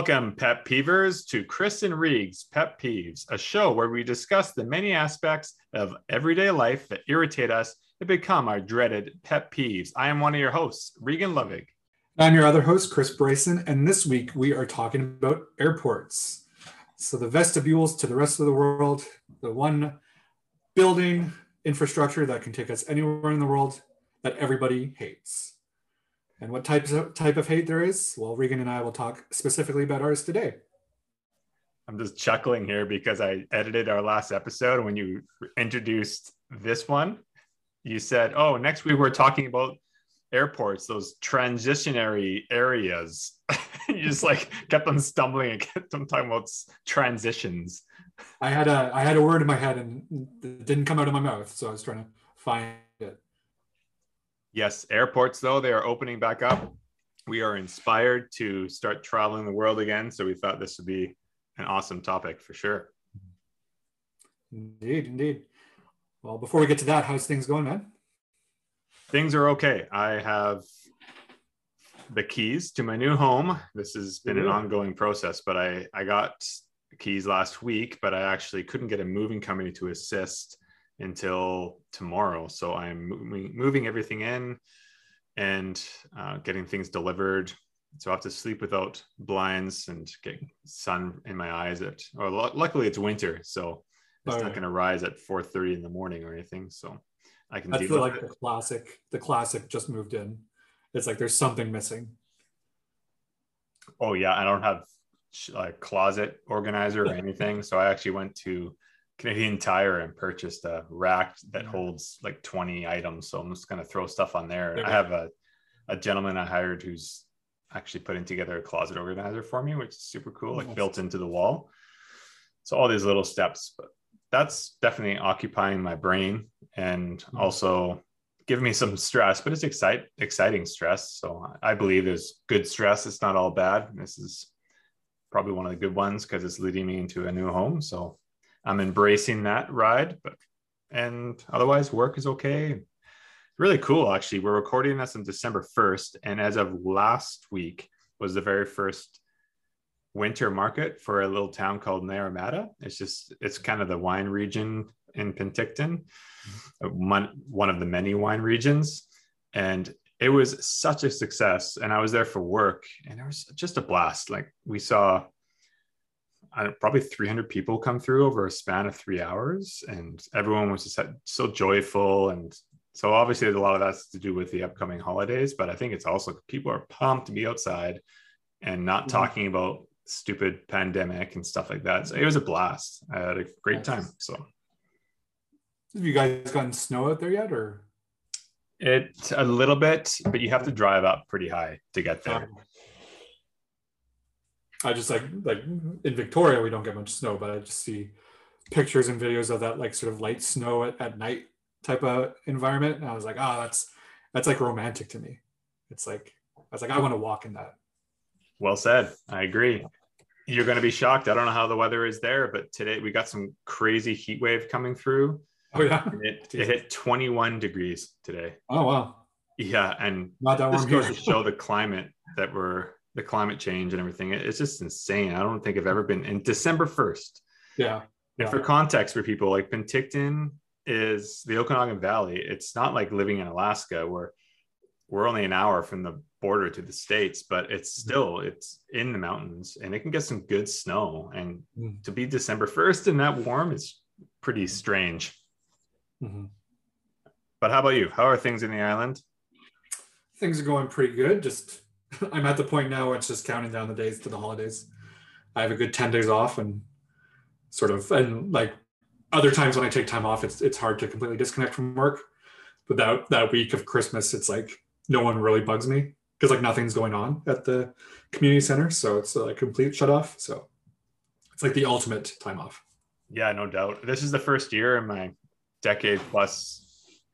Welcome, Pet Peevers, to Chris and Reeg's Pet Peeves, a show where we discuss the many aspects of everyday life that irritate us and become our dreaded pet peeves. I am one of your hosts, Regan Lovig. I'm your other host, Chris Bryson, and this week we are talking about airports. So, the vestibules to the rest of the world, the one building infrastructure that can take us anywhere in the world that everybody hates. And what types of, type of hate there is? Well, Regan and I will talk specifically about ours today. I'm just chuckling here because I edited our last episode. When you introduced this one, you said, Oh, next week we're talking about airports, those transitionary areas. you just like kept on stumbling and kept on talking about transitions. I had a I had a word in my head and it didn't come out of my mouth. So I was trying to find. Yes, airports though they are opening back up. We are inspired to start traveling the world again, so we thought this would be an awesome topic for sure. Indeed, indeed. Well, before we get to that, how's things going, man? Things are okay. I have the keys to my new home. This has been an ongoing process, but I I got keys last week, but I actually couldn't get a moving company to assist until tomorrow. So I'm moving, moving everything in and uh, getting things delivered. So I have to sleep without blinds and get sun in my eyes. At or l- luckily it's winter, so it's not going to rise at 4:30 in the morning or anything. So I can. I feel like it. the classic. The classic just moved in. It's like there's something missing. Oh yeah, I don't have a closet organizer or anything, so I actually went to Canadian Tire and purchased a rack that holds like 20 items. So I'm just going to throw stuff on there. Okay. I have a, a gentleman I hired who's actually putting together a closet organizer for me, which is super cool, like built into the wall. So all these little steps, but that's definitely occupying my brain and mm-hmm. also giving me some stress, but it's excite, exciting stress. So I believe there's good stress. It's not all bad. This is probably one of the good ones because it's leading me into a new home. So I'm embracing that ride, but and otherwise work is okay. Really cool, actually. We're recording this on December 1st, and as of last week was the very first winter market for a little town called Naramata. It's just it's kind of the wine region in Penticton, one one of the many wine regions, and it was such a success. And I was there for work, and it was just a blast. Like we saw probably 300 people come through over a span of three hours, and everyone was just so joyful. And so, obviously, a lot of that's to do with the upcoming holidays, but I think it's also people are pumped to be outside and not mm-hmm. talking about stupid pandemic and stuff like that. So it was a blast. I had a great time. So, have you guys gotten snow out there yet, or? It a little bit, but you have to drive up pretty high to get there. I just like like in Victoria we don't get much snow, but I just see pictures and videos of that like sort of light snow at, at night type of environment. And I was like, oh, that's that's like romantic to me. It's like I was like, I want to walk in that. Well said. I agree. You're going to be shocked. I don't know how the weather is there, but today we got some crazy heat wave coming through. Oh yeah, it, it, hit 21 degrees today. Oh wow. Yeah, and not that this goes to show the climate that we're the climate change and everything. It's just insane. I don't think I've ever been in December 1st. Yeah. And for context for people, like Penticton is the Okanagan Valley. It's not like living in Alaska where we're only an hour from the border to the states, but it's mm-hmm. still it's in the mountains and it can get some good snow. And mm. to be December 1st and that warm is pretty strange. Mm-hmm. But how about you? How are things in the island? Things are going pretty good. Just I'm at the point now where it's just counting down the days to the holidays. I have a good 10 days off and sort of and like other times when I take time off, it's it's hard to completely disconnect from work. But that that week of Christmas, it's like no one really bugs me because like nothing's going on at the community center. So it's a complete shut off. So it's like the ultimate time off. Yeah, no doubt. This is the first year in my decade plus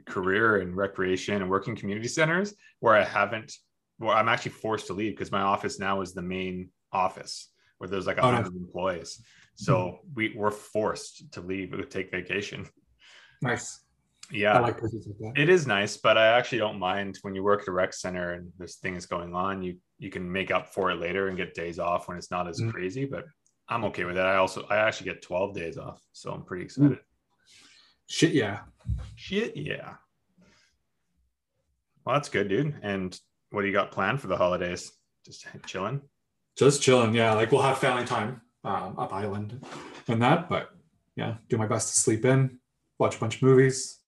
career in recreation and working community centers where I haven't well, I'm actually forced to leave because my office now is the main office where there's like a hundred oh, employees. So mm-hmm. we were forced to leave to take vacation. Nice. Yeah, like like it is nice, but I actually don't mind when you work at a rec center and there's things going on. You you can make up for it later and get days off when it's not as Mhm. crazy. But I'm okay with that. I also I actually get 12 days off, so I'm pretty excited. Shit, yeah. Shit, yeah. Well, that's good, dude. And what do you got planned for the holidays? Just chilling. Just chilling. Yeah, like we'll have family time um, up island and that, but yeah, do my best to sleep in, watch a bunch of movies,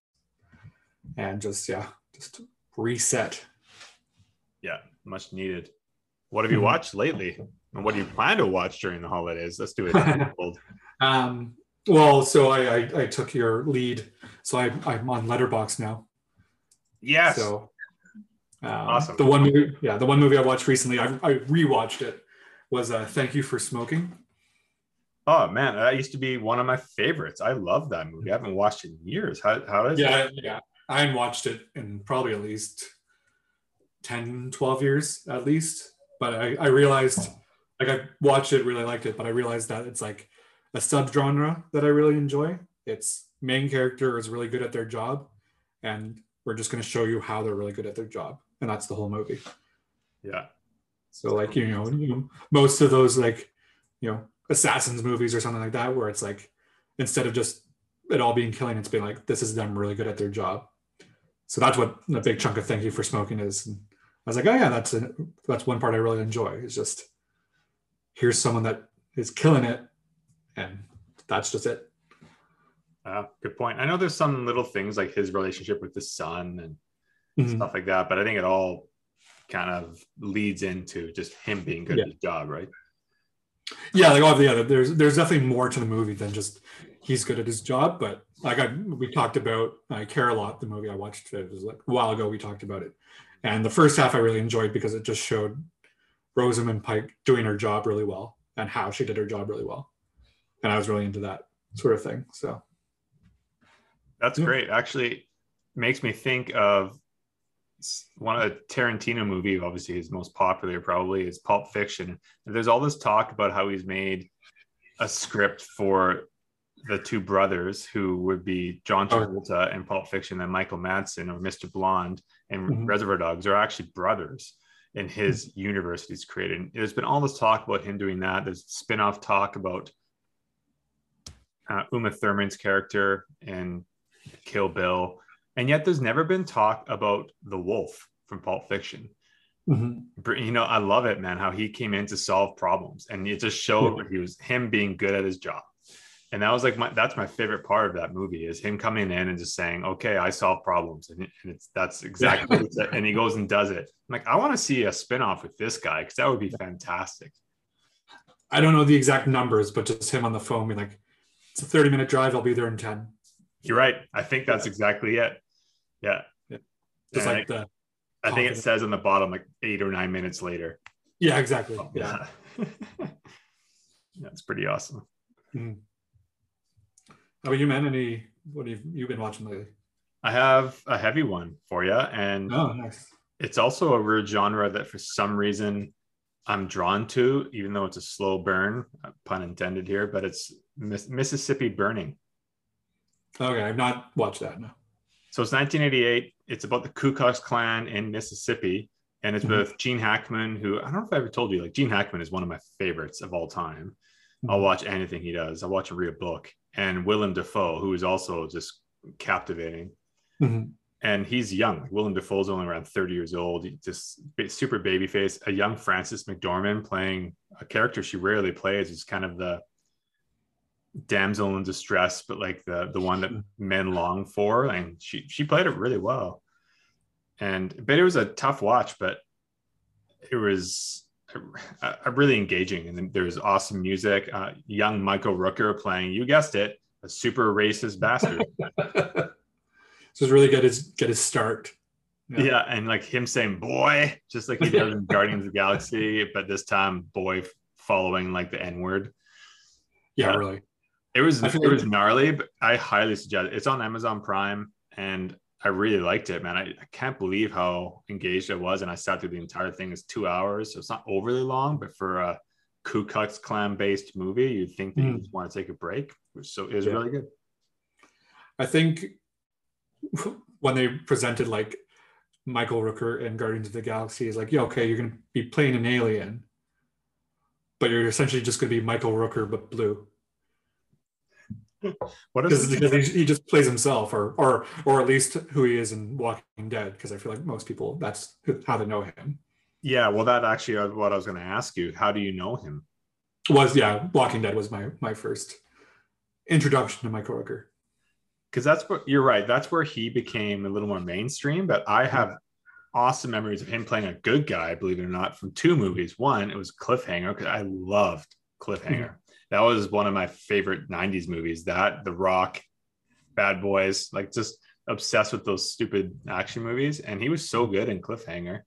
and just yeah, just reset. Yeah, much needed. What have you Mhm. watched lately? And what do you plan to watch during the holidays? Let's do it. Um, well, so I, I I took your lead, so I I'm on Letterboxd now. yes. So um, Awesome. The one movie, yeah, the one movie I watched recently, I, I rewatched it. Was uh, Thank You for Smoking. oh man, that used to be one of my favorites. I love that movie. I haven't watched it in years. How how is it? Yeah, yeah. I hadn't watched it in probably at least 10, 12 years at least. But I, I realized, like, I watched it, really liked it, but I realized that it's like a subgenre that I really enjoy. Its main character is really good at their job, and we're just going to show you how they're really good at their job. And that's the whole movie. Yeah. So, like, you know, you know most of those, like, you know, assassins movies or something like that, where it's like, instead of just it all being killing, it's been like, this is them really good at their job. So that's what a big chunk of thank you for smoking is. And I was like, oh yeah, that's a, that's one part I really enjoy. Is just here's someone that is killing it, and that's just it. Uh, good point. I know there's some little things like his relationship with the son and Mhm. stuff like that, but I think it all kind of leads into just him being good Yeah. at his job, right? Yeah, like all the other there's there's definitely more to the movie than just he's good at his job. But like I we talked about I care a lot the movie I watched it was like a while ago we talked about it, and the first half I really enjoyed because it just showed Rosamund Pike doing her job really well and how she did her job really well, and I was really into that sort of thing. So That's Yeah. great. Actually, makes me think of one of the Tarantino movie, obviously his most popular probably is Pulp Fiction. And there's all this talk about how he's made a script for the two brothers who would be John Oh. Travolta in Pulp Fiction and Michael Madsen or Mr. Blonde and Mhm. Reservoir Dogs are actually brothers in his universe he's created. And there's been all this talk about him doing that. There's spin-off talk about uh, Uma Thurman's character in Kill Bill. And yet there's never been talk about the wolf from Pulp Fiction. mhm. You know, I love it, man, how he came in to solve problems. And it just showed what he was him being good at his job. And that was like my that's my favorite part of that movie is him coming in and just saying, okay, I solve problems. And, and it's that's exactly what it's and he goes and does it. I'm like, I want to see a spin-off with this guy because that would be fantastic. I don't know the exact numbers, but just him on the phone being like, it's a 30 minute drive. I'll be there in 10. You're right. I think that's exactly it. Yeah. Just And like the I think it says on the bottom like eight or nine minutes later. yeah, exactly. Yeah. Yeah. That's pretty awesome. How about you, man? Any what have you been watching lately? I have a heavy one for you, and Oh, nice. it's also a weird genre that for some reason I'm drawn to, even though it's a slow burn, uh, pun intended here, but it's Miss- Mississippi Burning. Okay, I've not watched that. No. So it's 1988. It's about the Ku Klux Klan in Mississippi, and it's Mhm. with Gene Hackman, who I don't know if I ever told you, like Gene Hackman is one of my favorites of all time. I'll Mhm. watch anything he does. I'll watch him read a book, and Willem Dafoe, who is also just captivating. Mhm. And he's young. Willem Dafoe's only around 30 years old. He just super baby face. A young Frances McDormand playing a character she rarely plays. Is kind of the damsel in distress, but like the the one that men long for. And she she played it really well. And but it was a tough watch, but it was uh, uh, really engaging. And then there's awesome music. Uh, young Michael Rooker playing, you guessed it, a super racist bastard. so it's really good his get his start. yeah. and like him saying "boy," just like he does in Guardians of the Galaxy, but this time "boy" following like the N word. Yeah, Yeah. really. It was it was gnarly, but I highly suggest it. It's on Amazon Prime, and I really liked it, man. I, I can't believe how engaged I was, and I sat through the entire thing. It's two hours, so it's not overly long, but for a Ku Klux Klan based movie, you'd think that you Mm. just want to take a break. So it was Yeah. really good. I think when they presented like Michael Rooker in Guardians of the Galaxy is like, yeah, okay, you're gonna be playing an alien, but you're essentially just gonna be Michael Rooker but blue. what because he, he just plays himself, or or or at least who he is in Walking Dead. Because I feel like most people that's how they know him. Yeah, well, that actually was what I was going to ask you. How do you know him? Was yeah, Walking Dead was my my first introduction to Michael Rooker. Because that's what you're right. That's where he became a little more mainstream. But I have awesome memories of him playing a good guy, believe it or not, from two movies. One, it was Cliffhanger because I loved Cliffhanger. Mm-hmm. That was one of my favorite '90s movies. That The Rock, Bad Boys, like just obsessed with those stupid action movies. And he was so good in Cliffhanger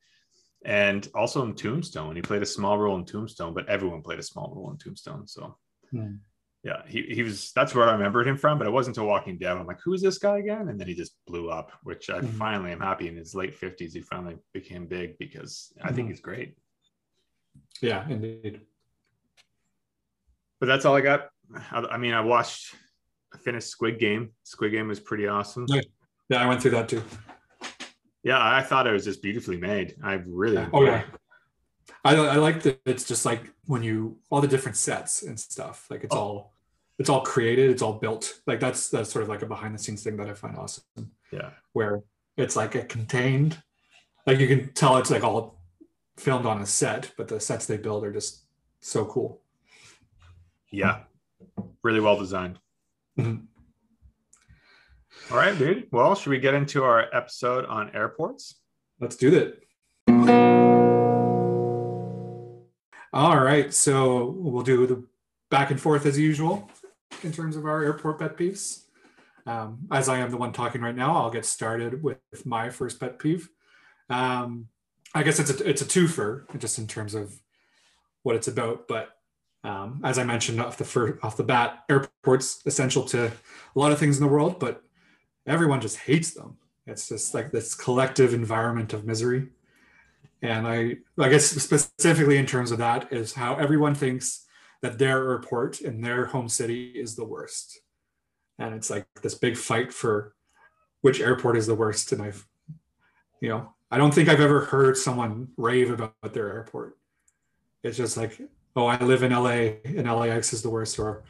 and also in Tombstone. He played a small role in Tombstone, but everyone played a small role in Tombstone. So, Hmm. yeah, he, he was that's where I remembered him from. But it wasn't until Walking Dead. I'm like, who is this guy again? And then he just blew up, which I Mhm. finally am happy in his late 50s. He finally became big because I think Mhm. he's great. Yeah, indeed. But that's all I got. I, I mean, I watched, I finished Squid Game. Squid Game was pretty awesome. Nice. Yeah, I went through that too. Yeah, I thought it was just beautifully made. I really, Yeah. Oh yeah. I I like that it's just like when you all the different sets and stuff. Like it's Oh. all it's all created, it's all built. Like that's that's sort of like a behind the scenes thing that I find awesome. yeah. Where it's like a contained, like you can tell it's like all filmed on a set, but the sets they build are just so cool. Yeah, really well designed. Mhm. All right, dude. Well, should we get into our episode on airports? Let's do that. All right, so we'll do the back and forth as usual in terms of our airport pet peeves. Um, as I am the one talking right now, I'll get started with my first pet peeve. Um, I guess it's a it's a twofer just in terms of what it's about, but um, as I mentioned off the off the bat, airports essential to a lot of things in the world, but everyone just hates them. It's just like this collective environment of misery. And I, I guess specifically in terms of that is how everyone thinks that their airport in their home city is the worst. And it's like this big fight for which airport is the worst. And I've, you know, I don't think I've ever heard someone rave about their airport. It's just like, oh, I live in LA and LAX is the worst, or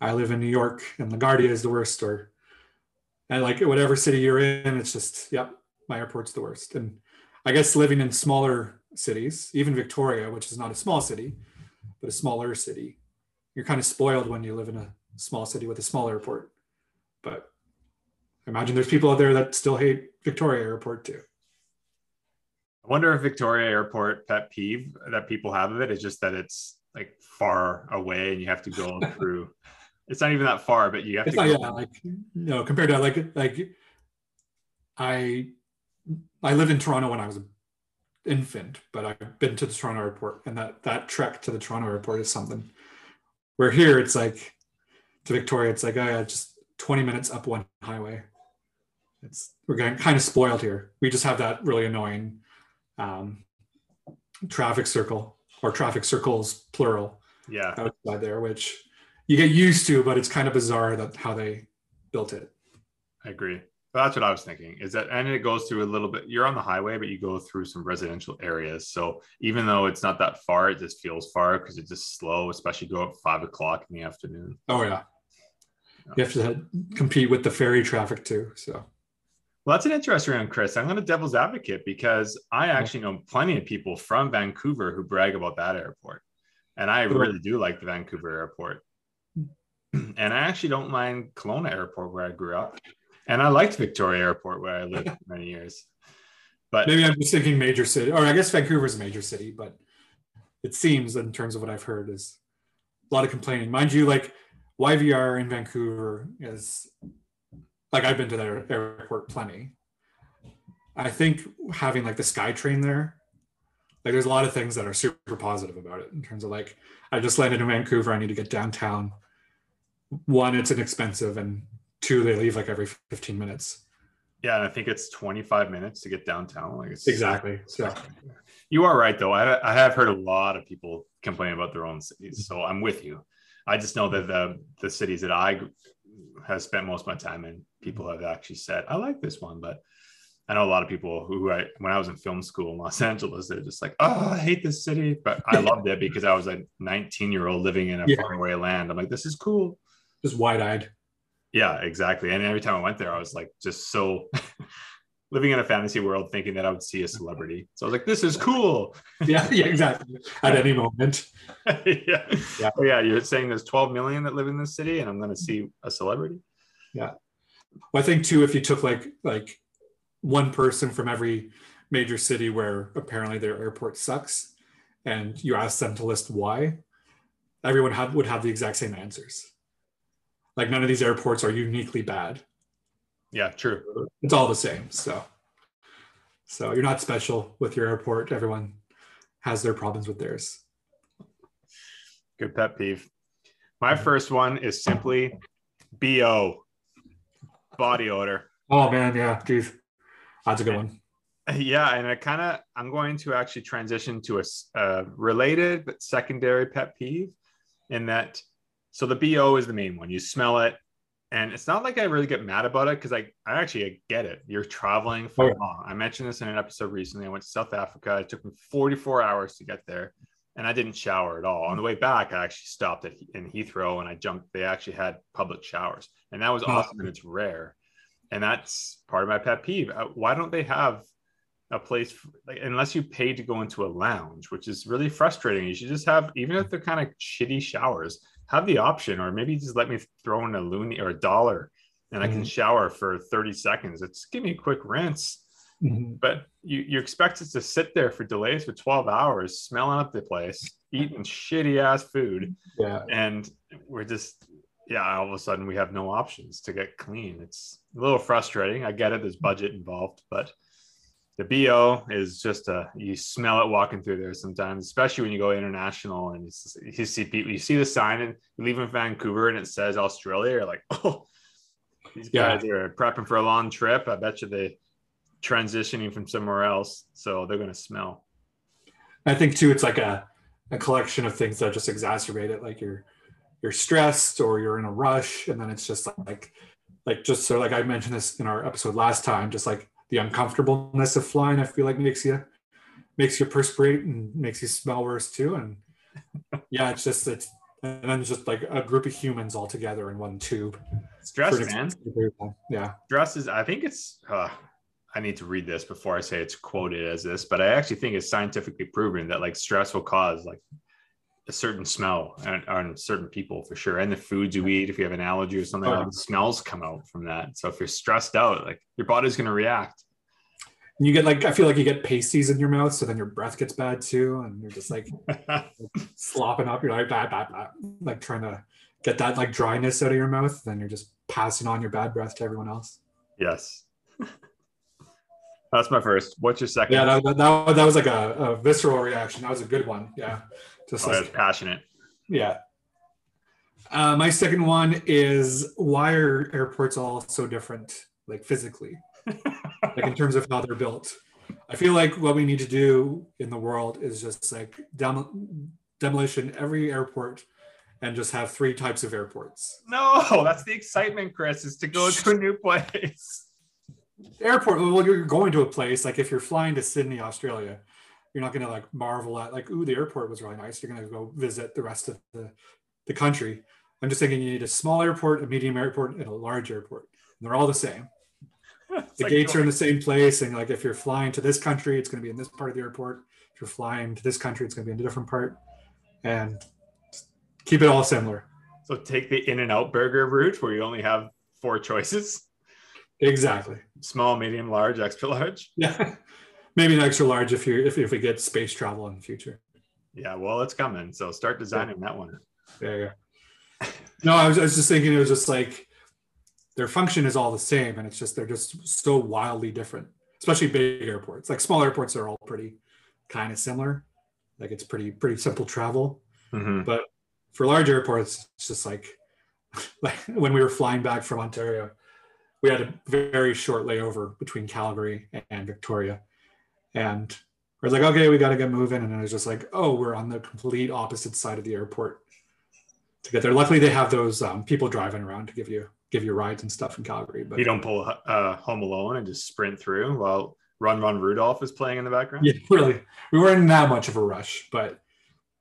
I live in New York and LaGuardia is the worst, or and like whatever city you're in, it's just, yep, my airport's the worst. And I guess living in smaller cities, even Victoria, which is not a small city, but a smaller city, you're kind of spoiled when you live in a small city with a small airport. But I imagine there's people out there that still hate Victoria Airport too. I wonder if Victoria Airport pet peeve that people have of it is just that it's like far away and you have to go through. It's not even that far, but you have It's to. not go, yeah, like no compared to like like I I lived in Toronto when I was an infant, but I've been to the Toronto airport, and that that trek to the Toronto airport is something. Where here it's like to Victoria, it's like oh yeah, just 20 minutes up one highway. It's we're getting kind of spoiled here. We just have that really annoying um, traffic circle or traffic circles plural yeah, outside there, which you get used to, but it's kind of bizarre that how they built it. I agree. That's what I was thinking. Is that and it goes through a little bit. You're on the highway, but you go through some residential areas. So even though it's not that far, it just feels far because it's just slow, especially go at five o'clock in the afternoon. Oh yeah. You have to compete with the ferry traffic too. So Well, that's an interesting one, Chris. I'm going to devil's advocate because I actually know plenty of people from Vancouver who brag about that airport. And I really do like the Vancouver airport. And I actually don't mind Kelowna Airport where I grew up. And I liked Victoria Airport where I lived for many years. But maybe I'm just thinking major city, or I guess Vancouver's a major city, but it seems in terms of what I've heard is a lot of complaining. Mind you, like YVR in Vancouver is like I've been to their airport plenty. I think having like the SkyTrain there, like there's a lot of things that are super positive about it in terms of like I just landed in Vancouver, I need to get downtown. One, it's inexpensive, and two, they leave like every 15 minutes. yeah, and I think it's 25 minutes to get downtown. Like it's Exactly. So You are right, though. I, I have heard a lot of people complain about their own cities, so I'm with you. I just know that the the cities that I has spent most of my time in. People mm-hmm. have actually said, I like this one, but I know a lot of people who I when I was in film school in Los Angeles, they're just like, oh, I hate this city. But I loved it because I was a 19 year old living in a Yeah. faraway land. I'm like, this is cool. Just wide eyed. Yeah, exactly. And every time I went there, I was like just so living in a fantasy world thinking that I would see a celebrity. So I was like, this is cool. Yeah, yeah, exactly. At any moment. yeah. Yeah. Oh, yeah. You're saying there's 12 million that live in this city and I'm going to see a celebrity. Yeah. Well, I think too, if you took like like one person from every major city where apparently their airport sucks, and you ask them to list why, everyone have, would have the exact same answers. Like none of these airports are uniquely bad. Yeah, true. It's all the same. So, so you're not special with your airport. Everyone has their problems with theirs. Good pet peeve. My first one is simply BO, body odor. Oh man, yeah, geez, that's a good one. Yeah, and I kind of I'm going to actually transition to a related but secondary pet peeve, in that so the BO is the main one. You smell it, and it's not like I really get mad about it because I I actually get it. You're traveling for Oh, long. I mentioned this in an episode recently. I went to South Africa. It took me 44 hours to get there, and I didn't shower at all. On the way back, I actually stopped at in Heathrow and I jumped. They actually had public showers, and that was Oh. awesome. And it's rare, and that's part of my pet peeve. Uh, Why don't they have a place f like unless you pay to go into a lounge, which is really frustrating. You should just have, even if they're kind of shitty showers, have the option, or maybe just let me throw in a loonie or a dollar and I can Mhm. shower for 30 seconds. It's give me a quick rinse. Mhm. But you you expect us to sit there for delays for 12 hours, smelling up the place, eating shitty ass food, Yeah, and we're just yeah, all of a sudden we have no options to get clean. It's a little frustrating. I get it, there's budget involved, but the BO is just a you smell it walking through there sometimes, especially when you go international and you, see people, you see the sign and you leave in Vancouver and it says Australia. You're like, oh, these Yeah. guys are prepping for a long trip. I bet you they transitioning from somewhere else, so they're gonna smell. I think too, it's like a, a collection of things that just exacerbate it. Like you're you're stressed or you're in a rush, and then it's just like like just so like I mentioned this in our episode last time, just like the uncomfortableness of flying. I feel like makes you makes you perspirate and makes you smell worse too. And yeah, it's just it's and then just like a group of humans all together in one tube. Stress, man. extended period of time. Yeah. stress is i think it's uh, i need to read this before i say it's quoted as this but i actually think it's scientifically proven that like stress will cause like a certain smell on, on certain people for sure and the foods you eat if you have an allergy or something Oh, like smells come out from that so if you're stressed out like your body's going to react And you get like I feel like you get pasties in your mouth, so then your breath gets bad too, and you're just like slopping up. You're like, bah, bah, like trying to get that like dryness out of your mouth. Then you're just passing on your bad breath to everyone else. yes that's my first what's your second Yeah, that, that, that, that was like a, a visceral reaction. That was a good one. Yeah, just oh, like that's passionate yeah. Uh, my second one is why are airports all so different, like physically, like in terms of how they're built? I feel like what we need to do in the world is just like dem- demolition every airport and just have three types of airports. no that's the excitement chris is to go to a new place Airport, well, you're going to a place like if you're flying to Sydney, Australia, you're not going to like marvel at like, ooh, the airport was really nice. You're going to go visit the rest of the, the country. I'm just thinking you need a small airport, a medium airport, and a large airport. And they're all the same. The like gates are in the same place. And like if you're flying to this country, it's going to be in this part of the airport. If you're flying to this country, it's going to be in a different part. And keep it all similar. so take the In-N-Out Burger route where you only have four choices Exactly. small medium large extra large Yeah. Maybe an extra large if you if, if we get space travel in the future. Yeah, well, it's coming. So start designing that one. There you go. No, I was, I was just thinking it was just like their function is all the same, and it's just they're just so wildly different. Especially big airports. Like small airports are all pretty kind of similar. Like it's pretty pretty simple travel. Mhm. But for large airports, it's just like like when we were flying back from Ontario, we had a very short layover between Calgary and Victoria, and was like, okay, we got to get moving, and then it was just like, oh, we're on the complete opposite side of the airport to get there. Luckily, they have those um, people driving around to give you give you rides and stuff in Calgary. But You don't pull uh, Home Alone and just sprint through while Run Run Rudolph is playing in the background. yeah, really, we weren't in that much of a rush, but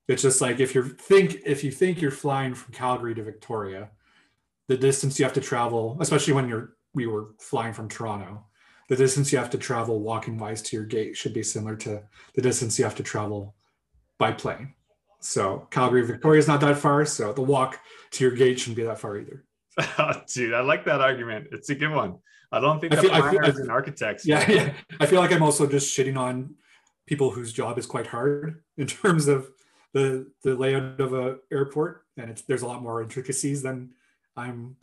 it's just like if you think if you think you're flying from Calgary to Victoria, the distance you have to travel, especially when you're we were flying from Toronto, the distance you have to travel walking wise to your gate should be similar to the distance you have to travel by plane. So Calgary Victoria is not that far, so the walk to your gate shouldn't be that far either. Oh, dude, I like that argument. It's a good one. I don't think I that feel- I feel- architects. Yeah, yeah. I feel like I'm also just shitting on people whose job is quite hard in terms of the the layout of a airport, and it's there's a lot more intricacies than I'm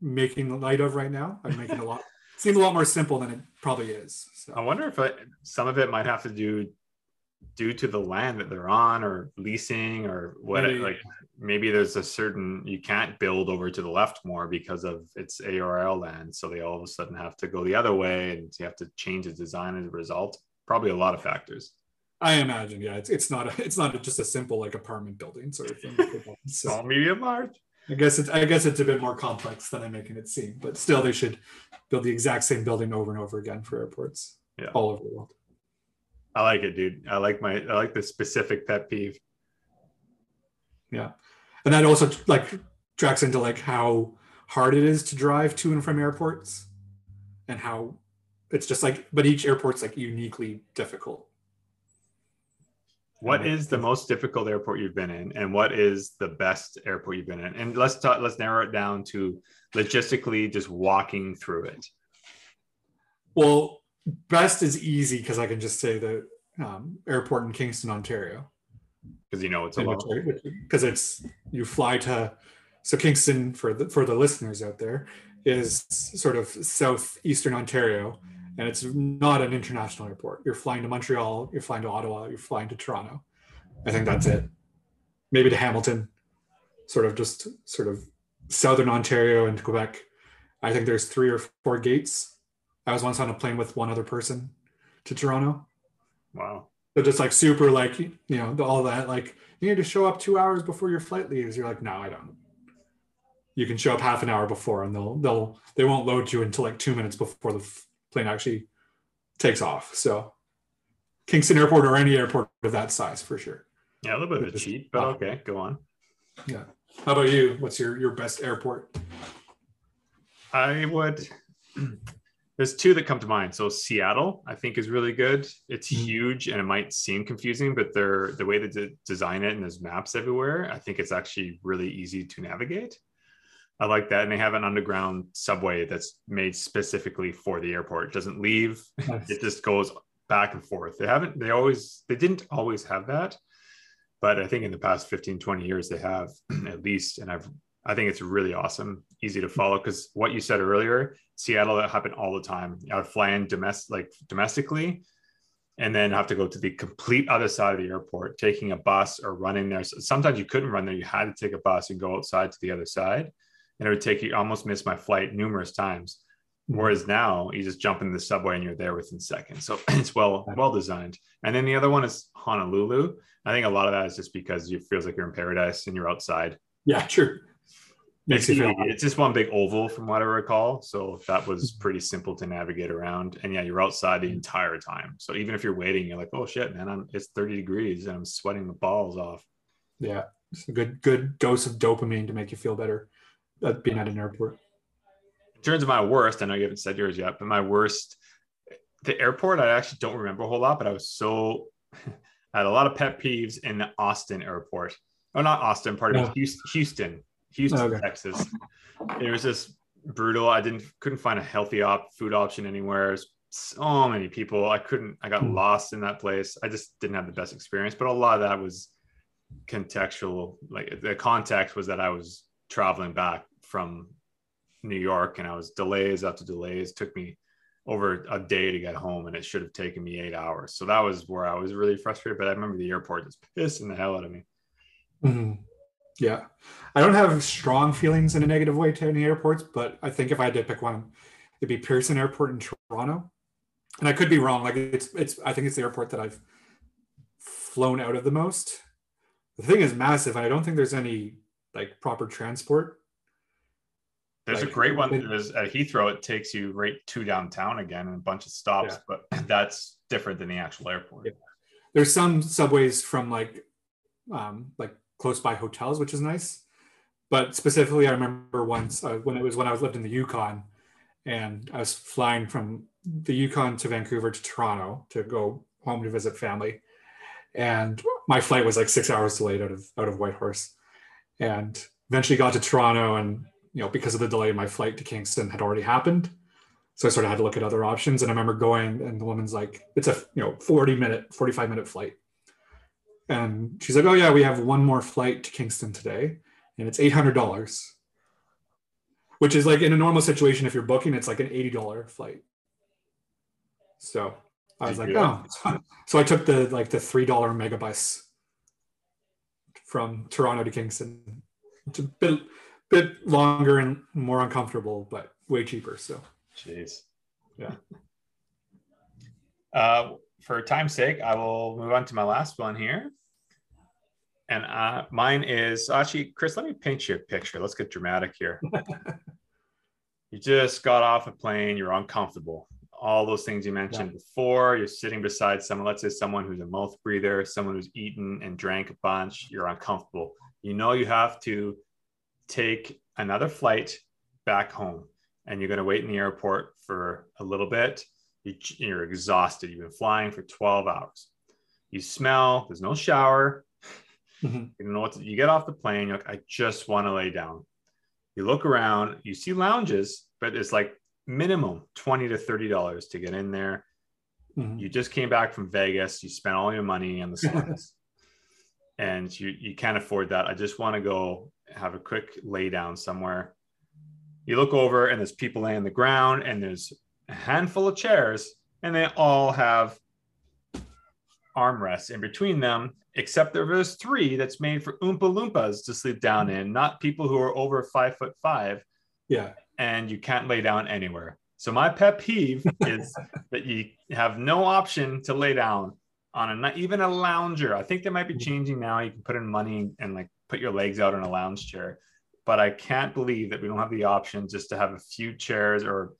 making light of right now. I'm making a lot seem a lot more simple than it probably is. I wonder if I, some of it might have to do due to the land that they're on or leasing or what Maybe. like maybe there's a certain you can't build over to the left more because of its ARL land so they all of a sudden have to go the other way and you have to change the design as a result probably a lot of factors I imagine, yeah, it's it's not a, it's not just a simple like apartment building sort of thing. So small medium large I guess it's I guess it's a bit more complex than I'm making it seem, but still they should build the exact same building over and over again for airports Yeah. all over the world. I like it dude I like my I like the specific pet peeve Yeah. and that also like tracks into like how hard it is to drive to and from airports and how it's just like but each airport's like uniquely difficult What is the most difficult airport you've been in, and what is the best airport you've been in? And let's talk. Let's narrow it down to logistically just walking through it. well best is easy because i can just say the um, airport in kingston ontario because you know it's a lot. because it's you fly to so kingston for the for the listeners out there is sort of southeastern ontario and it's not an international airport you're flying to montreal you're flying to ottawa you're flying to toronto i think that's it maybe to hamilton sort of just sort of southern ontario and quebec i think there's three or four gates i was once on a plane with one other person to toronto Wow. so just like super like you know all that like you need to show up two hours before your flight leaves. You're like, no, I don't. You can show up half an hour before, and they'll they'll they won't load you until like two minutes before the plane actually takes off. So Kingston Airport or any airport of that size for sure. Yeah, a little bit of a cheat, but okay, go on. Yeah. How about you? What's your your best airport? I would. There's two that come to mind. So Seattle, I think, is really good. It's Mhm. huge, and it might seem confusing, but they're the way they de- design it, and there's maps everywhere. I think it's actually really easy to navigate. I like that, and they have an underground subway that's made specifically for the airport. It doesn't leave; it just goes back and forth. They haven't. They always. They didn't always have that, but I think in the past 15, 20 years they have at least, and I've. I think it's really awesome, easy to follow because what you said earlier, Seattle, that happened all the time. I would fly in domestic, like domestically, and then have to go to the complete other side of the airport, taking a bus or running there. So sometimes you couldn't run there; you had to take a bus and go outside to the other side, and it would take you. Almost missed my flight numerous times. Whereas now you just jump in the subway and you're there within seconds. So it's well well designed. And then the other one is Honolulu. I think a lot of that is just because it feels like you're in paradise and you're outside. Yeah, true. Makes It's, you feel it's just one big oval from what I recall. So that was mm-hmm. pretty simple to navigate around. And yeah, you're outside the entire time. So even if you're waiting, you're like, oh shit, man, I'm it's 30 degrees and I'm sweating the balls off. yeah. It's a good good dose of dopamine to make you feel better being at an airport. In terms of my worst, I know you haven't said yours yet, but my worst, the airport, I actually don't remember a whole lot, but I was so, I had a lot of pet peeves in the Austin airport. Oh, not Austin, pardon No. me, Houston, Houston, Houston, Okay. Texas. It was just brutal. I didn't, couldn't find a healthy op, food option anywhere. So many people. I couldn't, I got Hmm. lost in that place. I just didn't have the best experience, but a lot of that was contextual. Like the context was that I was traveling back from New York and I was delays after delays. It took me over a day to get home and it should have taken me eight hours. So that was where I was really frustrated. But I remember the airport just pissing the hell out of me. Mhm. Yeah. I don't have strong feelings in a negative way to any airports, but I think if I had to pick one, it'd be Pearson Airport in Toronto. And I could be wrong. Like it's it's I think it's the airport that I've flown out of the most. The thing is massive, and I don't think there's any like proper transport. There's Like, a great one. it- There's at Heathrow. It takes you right to downtown again and a bunch of stops, but that's different than the actual airport. Yeah. There's some subways from like um, like close by hotels, which is nice. But specifically, I remember once uh, when it was when I was lived in the Yukon, and I was flying from the Yukon to Vancouver to Toronto to go home to visit family, and my flight was like six hours delayed out of out of Whitehorse, and eventually got to Toronto, and you know because of the delay, my flight to Kingston had already happened, so I sort of had to look at other options. And I remember going, and the woman's like, "It's a you know forty minute, forty five minute flight," and she's like, "Oh yeah, we have one more flight to Kingston today, and it's eight hundred dollars." Which is like in a normal situation, if you're booking, it's like an eighty dollar flight. So I was like, oh. So I took the like the three dollar megabus from Toronto to Kingston. It's a bit bit longer and more uncomfortable, but way cheaper. So Jeez. Yeah. Uh, for time's sake, I will move on to my last one here. And uh, mine is actually, Chris, let me paint you a picture. Let's get dramatic here. you just got off a plane, you're uncomfortable. All those things you mentioned before, you're sitting beside someone, let's say someone who's a mouth breather, someone who's eaten and drank a bunch, you're uncomfortable. You know you have to take another flight back home and you're going to wait in the airport for a little bit. You, you're exhausted. You've been flying for 12 hours. You smell, there's no shower. Mhm. You don't know what to, you get off the plane. You're like, I just want to lay down. You look around, you see lounges, but it's like minimum 20 to $30 to get in there. Mhm. You just came back from Vegas. You spent all your money on the slots and you, you can't afford that. I just want to go have a quick lay down somewhere. You look over and there's people laying on the ground and there's a handful of chairs and they all have armrests in between them, except there was three that's made for Oompa Loompas to sleep down in, not people who are over five foot five yeah, and you can't lay down anywhere. So my pet peeve is that you have no option to lay down on a not even a lounger. I think they might be changing now. You can put in money and like put your legs out in a lounge chair. But I can't believe that we don't have the option just to have a few chairs or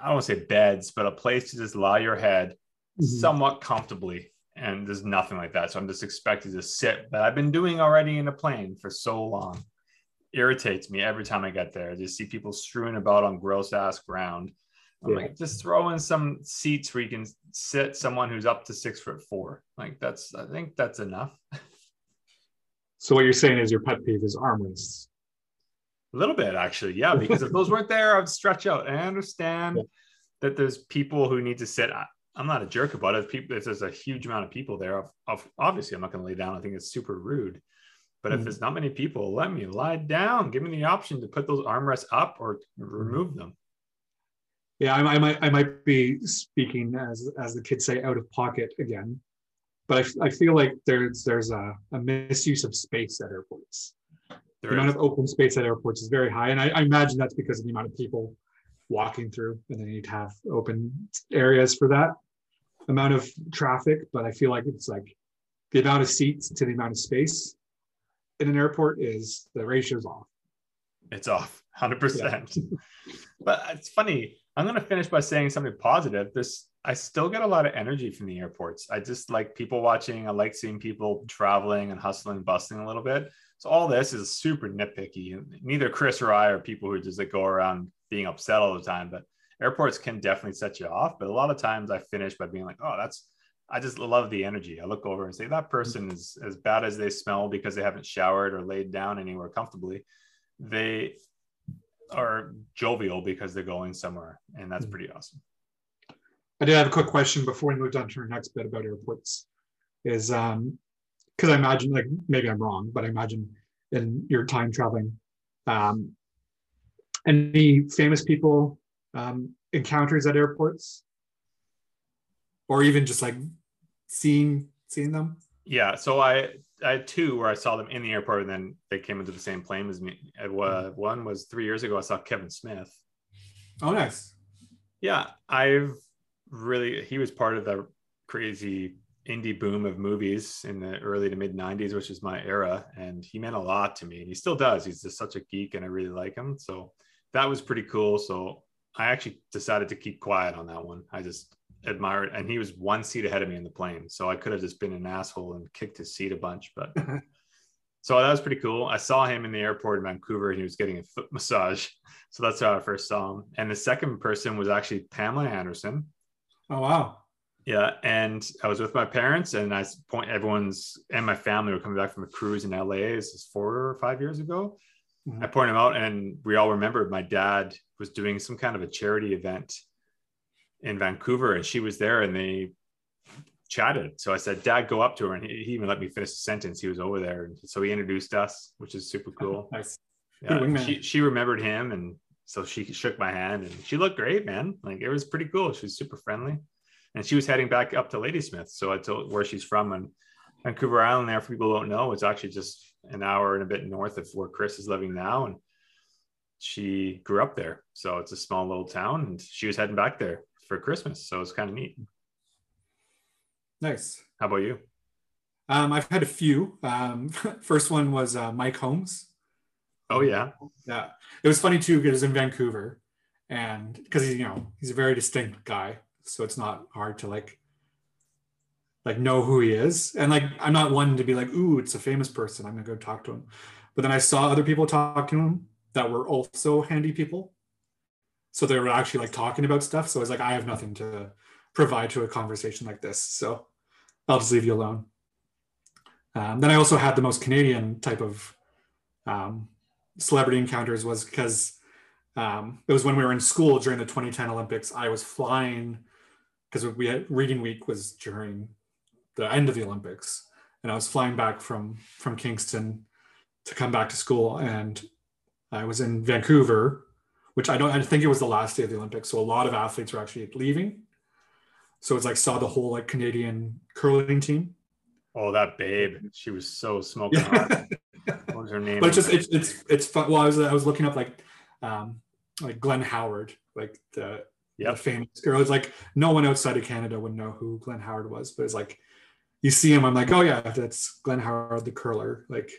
I don't want to say beds, but a place to just lie your head Mhm. somewhat comfortably. And there's nothing like that. So I'm just expected to sit, but I've been doing already in a plane for so long. Irritates me every time I get there. I just see people strewing about on gross ass ground. I'm Yeah. like, just throw in some seats where you can sit someone who's up to six foot four. Like that's, I think that's enough. So what you're saying is your pet peeve is armrests. A little bit, actually. Yeah. Because if those weren't there, I'd stretch out. And I understand Yeah. that there's people who need to sit. I, I'm not a jerk about it. If people, if there's a huge amount of people there, of obviously I'm not going to lay down. I think it's super rude. But if Mhm. there's not many people, let me lie down. Give me the option to put those armrests up or remove them. Yeah, I, I might I might be speaking as as the kids say out of pocket again, but I, I feel like there's there's a, a misuse of space at airports. There the amount of open space at airports is very high, and I, I imagine that's because of the amount of people walking through, and they need to have open areas for that amount of traffic. But I feel like it's like the amount of seats to the amount of space in an airport is the ratio's off. it's off 100% but it's funny i'm going to finish by saying something positive. This i still get a lot of energy from the airports. I just like people watching i like seeing people traveling and hustling bustling a little bit. So all this is super nitpicky. Neither chris or i are people who just like go around being upset all the time but airports can definitely set you off. But a lot of times i finish by being like oh that's I just love the energy. I look over and say that person is as bad as they smell because they haven't showered or laid down anywhere comfortably. They are jovial because they're going somewhere, and that's Mhm. pretty awesome. I did have a quick question before we moved on to our next bit about airports. Is um because I imagine like maybe I'm wrong, but I imagine in your time traveling, um, any famous people um, encounters at airports, or even just like seeing seeing them. Yeah, so I I had two where I saw them in the airport, and then they came into the same plane as me. Wa- hmm. One was three years ago. I saw Kevin Smith. Oh, nice. Yeah, I've really he was part of the crazy indie boom of movies in the early to mid 90s which is my era and he meant a lot to me and he still does he's just such a geek and i really like him so that was pretty cool. So I actually decided to keep quiet on that one. I just admired, and he was one seat ahead of me in the plane, so I could have just been an asshole and kicked his seat a bunch. But so that was pretty cool. I saw him in the airport in Vancouver, and he was getting a foot massage. So that's how I first saw him. And the second person was actually Pamela Anderson. Oh wow! Yeah, and I was with my parents, and I point everyone's and my family were coming back from a cruise in LA. This is four or five years ago. Mm-hmm. I pointed him out, and we all remembered my dad was doing some kind of a charity event in Vancouver, and she was there, and they chatted. So I said, "Dad, go up to her," and he, he even let me finish the sentence. He was over there, and so he introduced us, which is super oh, cool. nice. Yeah, she she remembered him, and so she shook my hand, and she looked great, man. Like it was pretty cool. She was super friendly, and she was heading back up to Ladysmith. So I told where she's from, and Vancouver Island. There, for people don't know, it's actually just an hour and a bit north of where Chris is living now, and she grew up there. So it's a small little town, and she was heading back there for Christmas. So it's kind of neat. Nice. How about you? Um, I've had a few. Um, first one was uh, Mike Holmes. Oh yeah, yeah. It was funny too because in Vancouver, and because he's you know he's a very distinct guy, so it's not hard to like like know who he is. And like I'm not one to be like, ooh, it's a famous person. I'm gonna go talk to him. But then I saw other people talk to him that were also handy people. So they were actually like talking about stuff. So I was like, I have nothing to provide to a conversation like this. So I'll just leave you alone. Um, then I also had the most Canadian type of um, celebrity encounters was because um, it was when we were in school during the 2010 Olympics. I was flying because we had reading week was during the end of the Olympics, and I was flying back from from Kingston to come back to school, and I was in Vancouver, which I don't. I think it was the last day of the Olympics, so a lot of athletes were actually leaving. So it's like saw the whole like Canadian curling team. Oh, that babe! She was so smoking hot. what was her name? But it's just it's it's it's fun. Well, I was I was looking up like um like Glenn Howard, like the, yep. the famous girl. It's like no one outside of Canada would know who Glenn Howard was, but it's like you see him, I'm like, oh yeah, that's Glenn Howard, the curler. Like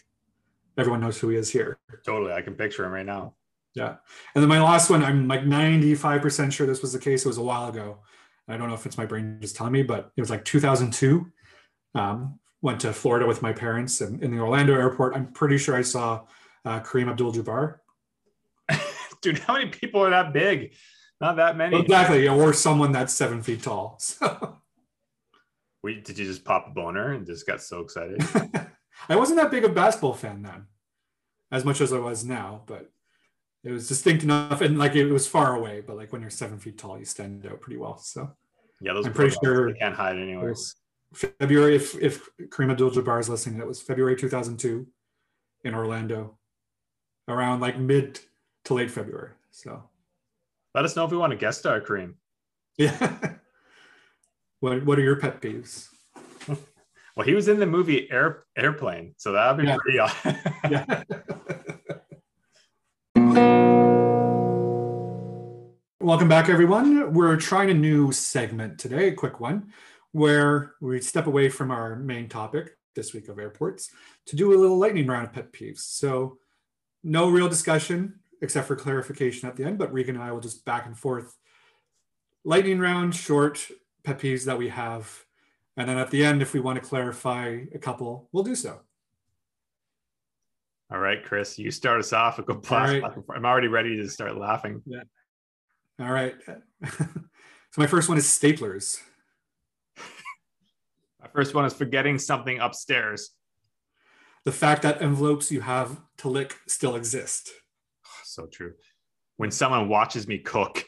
everyone knows who he is here. Totally, I can picture him right now. Yeah, and then my last one, I'm like 95% sure this was the case. It was a while ago. I don't know if it's my brain just telling me, but it was like 2002. Um, went to Florida with my parents, and in the Orlando airport, I'm pretty sure I saw uh, Kareem Abdul-Jabbar. Dude, how many people are that big? Not that many. Exactly, Yeah, or someone that's seven feet tall. So. We, did you just pop a boner and just got so excited? I wasn't that big of a basketball fan then, as much as I was now, but it was distinct enough and like it was far away, but like when you're seven feet tall, you stand out pretty well. So yeah, those I'm pretty sure they can't hide anywhere. February, if if Kareem Abdul-Jabbar is listening, it was February 2002 in Orlando, around like mid to late February. So let us know if we want to guest star Kareem. Yeah. what What are your pet peeves? well, he was in the movie Air Airplane, so that'd be yeah. pretty. Awesome. yeah. Welcome back, everyone. We're trying a new segment today, a quick one, where we step away from our main topic this week of airports to do a little lightning round of pet peeves. So, no real discussion except for clarification at the end, but Regan and I will just back and forth. Lightning round, short pet peeves that we have. And then at the end, if we want to clarify a couple, we'll do so. All right, Chris, you start us off. Go right. I'm already ready to start laughing. Yeah. All right. so my first one is staplers. my first one is forgetting something upstairs. The fact that envelopes you have to lick still exist. Oh, so true. When someone watches me cook.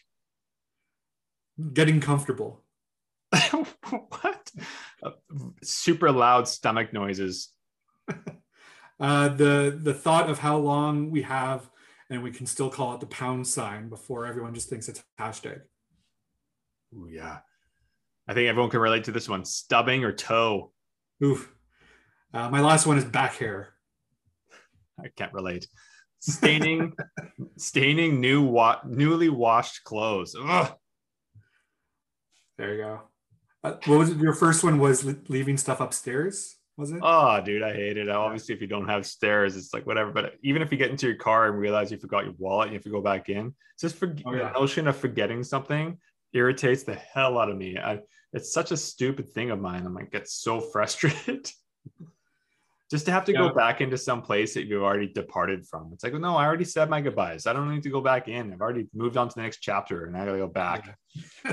Getting comfortable. what? Uh, super loud stomach noises. uh, the the thought of how long we have and we can still call it the pound sign before everyone just thinks it's hashtag. Ooh, yeah. I think everyone can relate to this one stubbing or toe. Oof. Uh, my last one is back hair. I can't relate. Staining, staining new wa- newly washed clothes. Ugh. There you go. Uh, what was it? your first one? Was leaving stuff upstairs? Was it? Oh, dude, I hate it. Obviously, if you don't have stairs, it's like whatever. But even if you get into your car and realize you forgot your wallet, you have to go back in. Just for Oh, the notion of forgetting something irritates the hell out of me. I, it's such a stupid thing of mine. I'm like, get so frustrated. Just to have to Yeah. go back into some place that you've already departed from. It's like, no, I already said my goodbyes. I don't need to go back in. I've already moved on to the next chapter, and I gotta go back.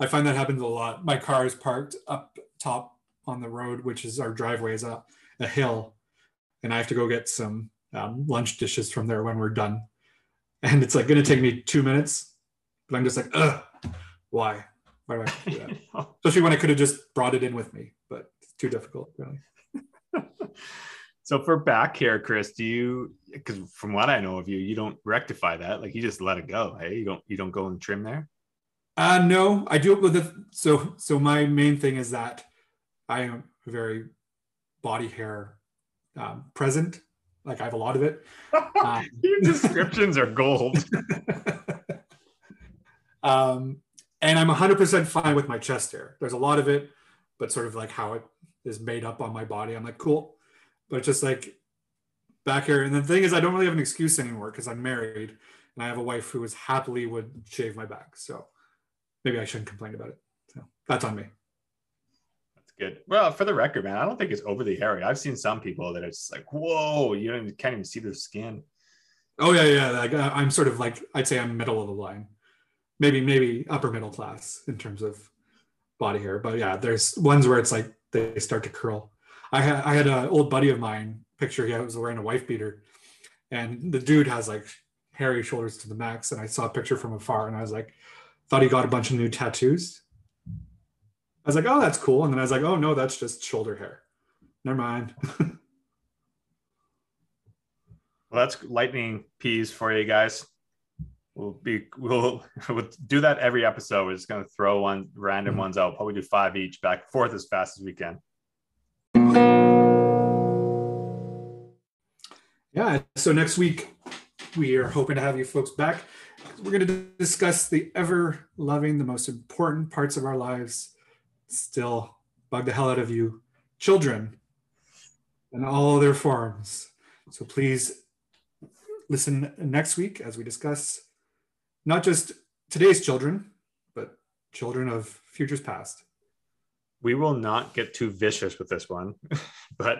I find that happens a lot. My car is parked up top on the road, which is our driveway is up a hill, and I have to go get some um, lunch dishes from there when we're done. And it's like going to take me two minutes, but I'm just like, ugh, why? Why do I have to do that? Especially when I could have just brought it in with me, but it's too difficult, really. so for back hair, Chris, do you? Because from what I know of you, you don't rectify that. Like you just let it go. Hey, you don't. You don't go and trim there. Uh no, I do it with the so so my main thing is that I am very body hair um, present. Like I have a lot of it. Um, Your descriptions are gold. um, and I'm 100% fine with my chest hair. There's a lot of it, but sort of like how it is made up on my body. I'm like, cool. But it's just like back here. And the thing is, I don't really have an excuse anymore because I'm married and I have a wife who is happily would shave my back. So maybe I shouldn't complain about it. So that's on me. Good. Well, for the record, man, I don't think it's overly hairy. I've seen some people that it's like, whoa, you don't, you can't even see their skin. Oh yeah, yeah. Like uh, I'm sort of like I'd say I'm middle of the line, maybe maybe upper middle class in terms of body hair. But yeah, there's ones where it's like they start to curl. I had I had an old buddy of mine picture. He was wearing a wife beater, and the dude has like hairy shoulders to the max. And I saw a picture from afar, and I was like, thought he got a bunch of new tattoos. I was like, oh, that's cool. And then I was like, oh no, that's just shoulder hair. Never mind. Well, that's lightning peas for you guys. We'll be we'll, we'll do that every episode. We're just gonna throw one random Mhm. ones out. Probably do five each, back and forth as fast as we can. Yeah. So next week, we are hoping to have you folks back. We're going to discuss the ever loving, the most important parts of our lives, still bug the hell out of you, children, in all their forms. So please listen next week as we discuss not just today's children, but children of futures past. We will not get too vicious with this one, but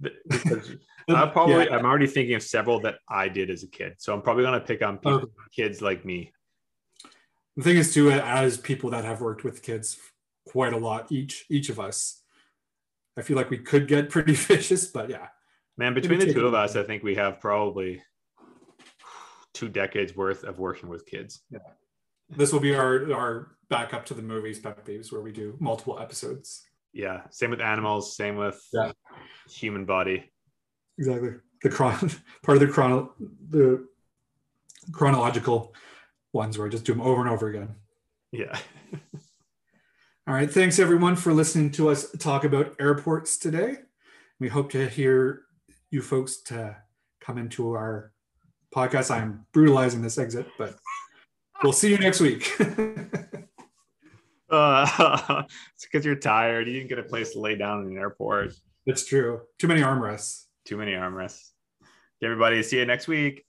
because I probably Yeah. I'm already thinking of several that I did as a kid. So I'm probably gonna pick on oh. people, Okay. kids like me. the thing is too as people that have worked with kids quite a lot each each of us i feel like we could get pretty vicious but yeah Man, between the two of us. I think we have probably two decades worth of working with kids. Yeah. this will be our our backup to the movies pep peeves where we do multiple episodes Yeah. Same with animals, same with Yeah. human body. exactly the chron part of the chrono the chronological ones where I just do them over and over again Yeah. all right thanks everyone for listening to us talk about airports today we hope to hear you folks to come into our podcast i am brutalizing this exit but we'll see you next week Uh, it's because you're tired. You didn't get a place to lay down in the airport. it's true too many armrests Too many armrests. Okay, everybody, see you next week.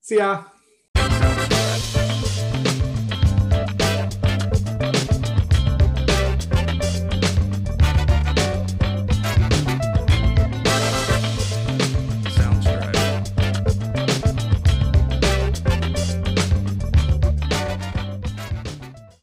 see ya